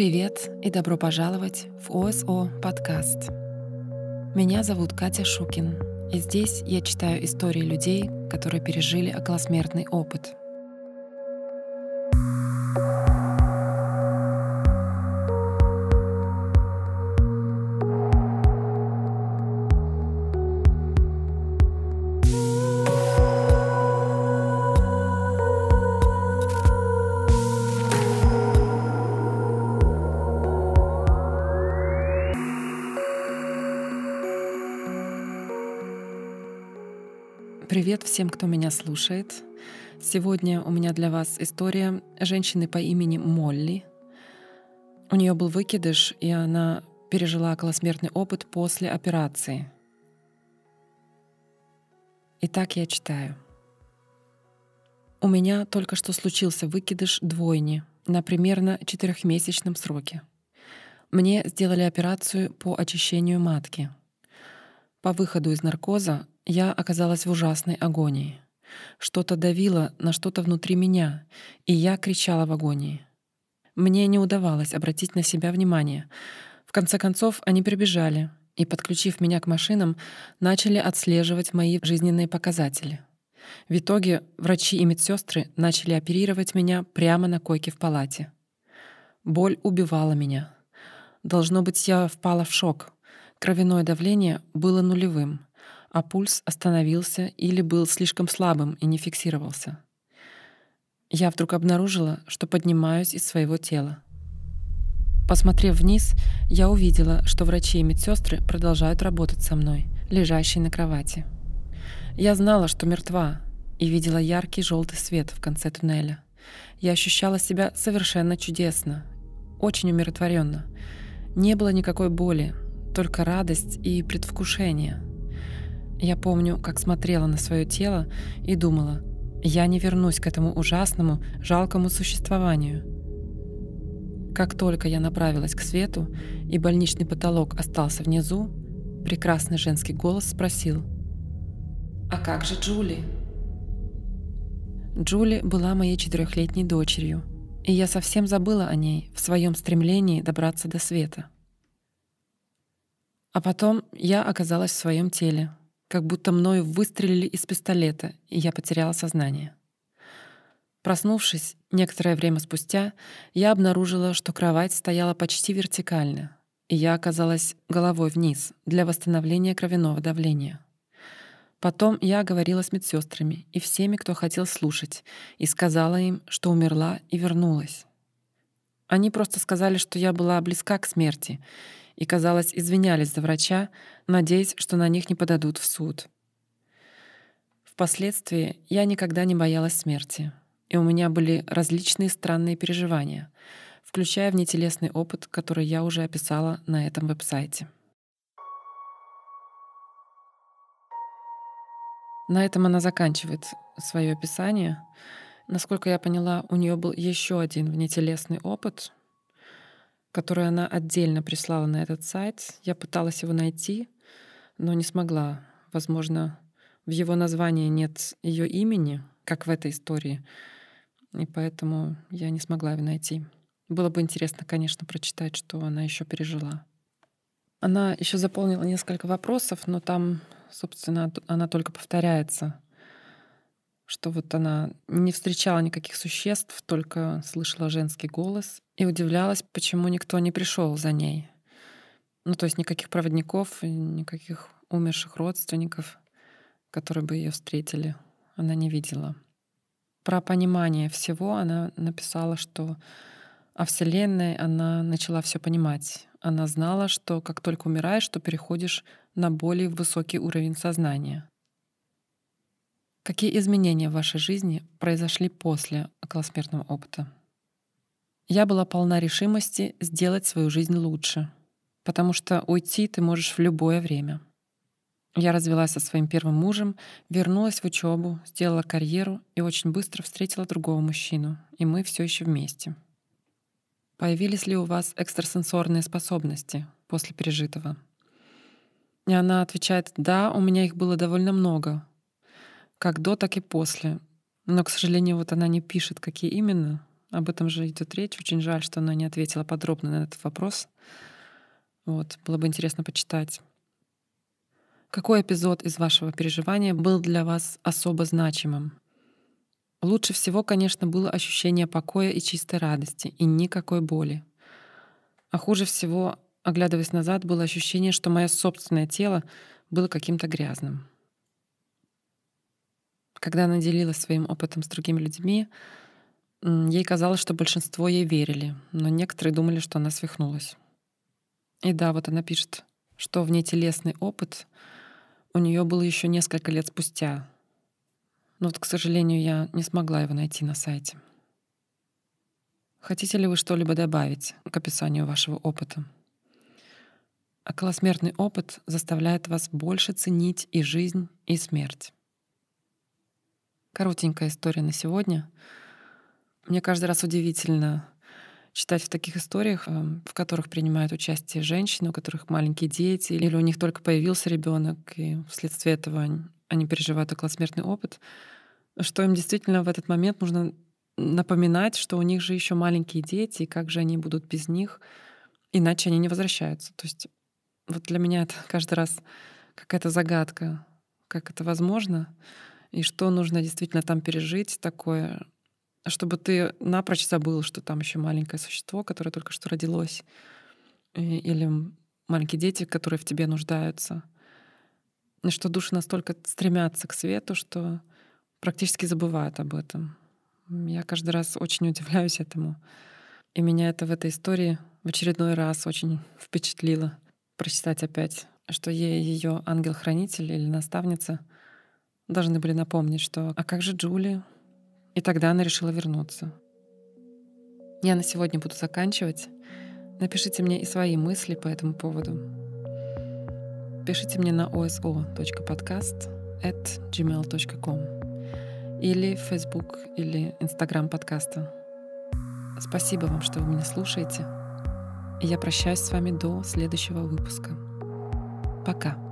Привет и добро пожаловать в ОСО подкаст. Меня зовут Катя Шукин, и здесь я читаю истории людей, которые пережили околосмертный опыт — Привет всем, кто меня слушает. Сегодня у меня для вас история женщины по имени Молли. У нее был выкидыш, и она пережила околосмертный опыт после операции. Итак, я читаю. У меня только что случился выкидыш двойни на примерно четырехмесячном сроке. Мне сделали операцию по очищению матки. По выходу из наркоза я оказалась в ужасной агонии. Что-то давило на что-то внутри меня, и я кричала в агонии. Мне не удавалось обратить на себя внимание. В конце концов, они прибежали и, подключив меня к машинам, начали отслеживать мои жизненные показатели. В итоге врачи и медсестры начали оперировать меня прямо на койке в палате. Боль убивала меня. Должно быть, я впала в шок. Кровяное давление было нулевым — а пульс остановился или был слишком слабым и не фиксировался. Я вдруг обнаружила, что поднимаюсь из своего тела. Посмотрев вниз, я увидела, что врачи и медсестры продолжают работать со мной, лежащей на кровати. Я знала, что мертва, и видела яркий желтый свет в конце туннеля. Я ощущала себя совершенно чудесно, очень умиротворенно. Не было никакой боли, только радость и предвкушение — я помню, как смотрела на свое тело и думала, я не вернусь к этому ужасному, жалкому существованию. Как только я направилась к свету, и больничный потолок остался внизу, прекрасный женский голос спросил, «А как же Джули?» Джули была моей четырехлетней дочерью, и я совсем забыла о ней в своем стремлении добраться до света. А потом я оказалась в своем теле, как будто мною выстрелили из пистолета, и я потеряла сознание. Проснувшись некоторое время спустя, я обнаружила, что кровать стояла почти вертикально, и я оказалась головой вниз для восстановления кровяного давления. Потом я говорила с медсестрами и всеми, кто хотел слушать, и сказала им, что умерла и вернулась. Они просто сказали, что я была близка к смерти, и, казалось, извинялись за врача, надеясь, что на них не подадут в суд. Впоследствии я никогда не боялась смерти, и у меня были различные странные переживания, включая внетелесный опыт, который я уже описала на этом веб-сайте. На этом она заканчивает свое описание. Насколько я поняла, у нее был еще один внетелесный опыт, который она отдельно прислала на этот сайт. Я пыталась его найти, но не смогла. Возможно, в его названии нет ее имени, как в этой истории, и поэтому я не смогла его найти. Было бы интересно, конечно, прочитать, что она еще пережила. Она еще заполнила несколько вопросов, но там, собственно, она только повторяется что вот она не встречала никаких существ, только слышала женский голос и удивлялась, почему никто не пришел за ней. Ну, то есть никаких проводников, никаких умерших родственников, которые бы ее встретили, она не видела. Про понимание всего она написала, что о Вселенной она начала все понимать. Она знала, что как только умираешь, то переходишь на более высокий уровень сознания. Какие изменения в вашей жизни произошли после околосмертного опыта? Я была полна решимости сделать свою жизнь лучше, потому что уйти ты можешь в любое время. Я развелась со своим первым мужем, вернулась в учебу, сделала карьеру и очень быстро встретила другого мужчину, и мы все еще вместе. Появились ли у вас экстрасенсорные способности после пережитого? И она отвечает, да, у меня их было довольно много, как до, так и после. Но, к сожалению, вот она не пишет, какие именно. Об этом же идет речь. Очень жаль, что она не ответила подробно на этот вопрос. Вот, было бы интересно почитать. Какой эпизод из вашего переживания был для вас особо значимым? Лучше всего, конечно, было ощущение покоя и чистой радости, и никакой боли. А хуже всего, оглядываясь назад, было ощущение, что мое собственное тело было каким-то грязным. Когда она делилась своим опытом с другими людьми, ей казалось, что большинство ей верили, но некоторые думали, что она свихнулась. И да, вот она пишет, что внетелесный опыт у нее был еще несколько лет спустя. Но вот, к сожалению, я не смогла его найти на сайте. Хотите ли вы что-либо добавить к описанию вашего опыта? Околосмертный опыт заставляет вас больше ценить и жизнь, и смерть. Коротенькая история на сегодня. Мне каждый раз удивительно читать в таких историях, эм, в которых принимают участие женщины, у которых маленькие дети, или у них только появился ребенок, и вследствие этого они переживают околосмертный опыт, что им действительно в этот момент нужно напоминать, что у них же еще маленькие дети, и как же они будут без них, иначе они не возвращаются. То есть вот для меня это каждый раз какая-то загадка, как это возможно, и что нужно действительно там пережить такое, чтобы ты напрочь забыл, что там еще маленькое существо, которое только что родилось, или маленькие дети, которые в тебе нуждаются. И что души настолько стремятся к свету, что практически забывают об этом. Я каждый раз очень удивляюсь этому. И меня это в этой истории в очередной раз очень впечатлило. Прочитать опять, что ей ее ангел-хранитель или наставница должны были напомнить, что «А как же Джули?» И тогда она решила вернуться. Я на сегодня буду заканчивать. Напишите мне и свои мысли по этому поводу. Пишите мне на oso.podcast at gmail.com или в Facebook или Instagram подкаста. Спасибо вам, что вы меня слушаете. И я прощаюсь с вами до следующего выпуска. Пока.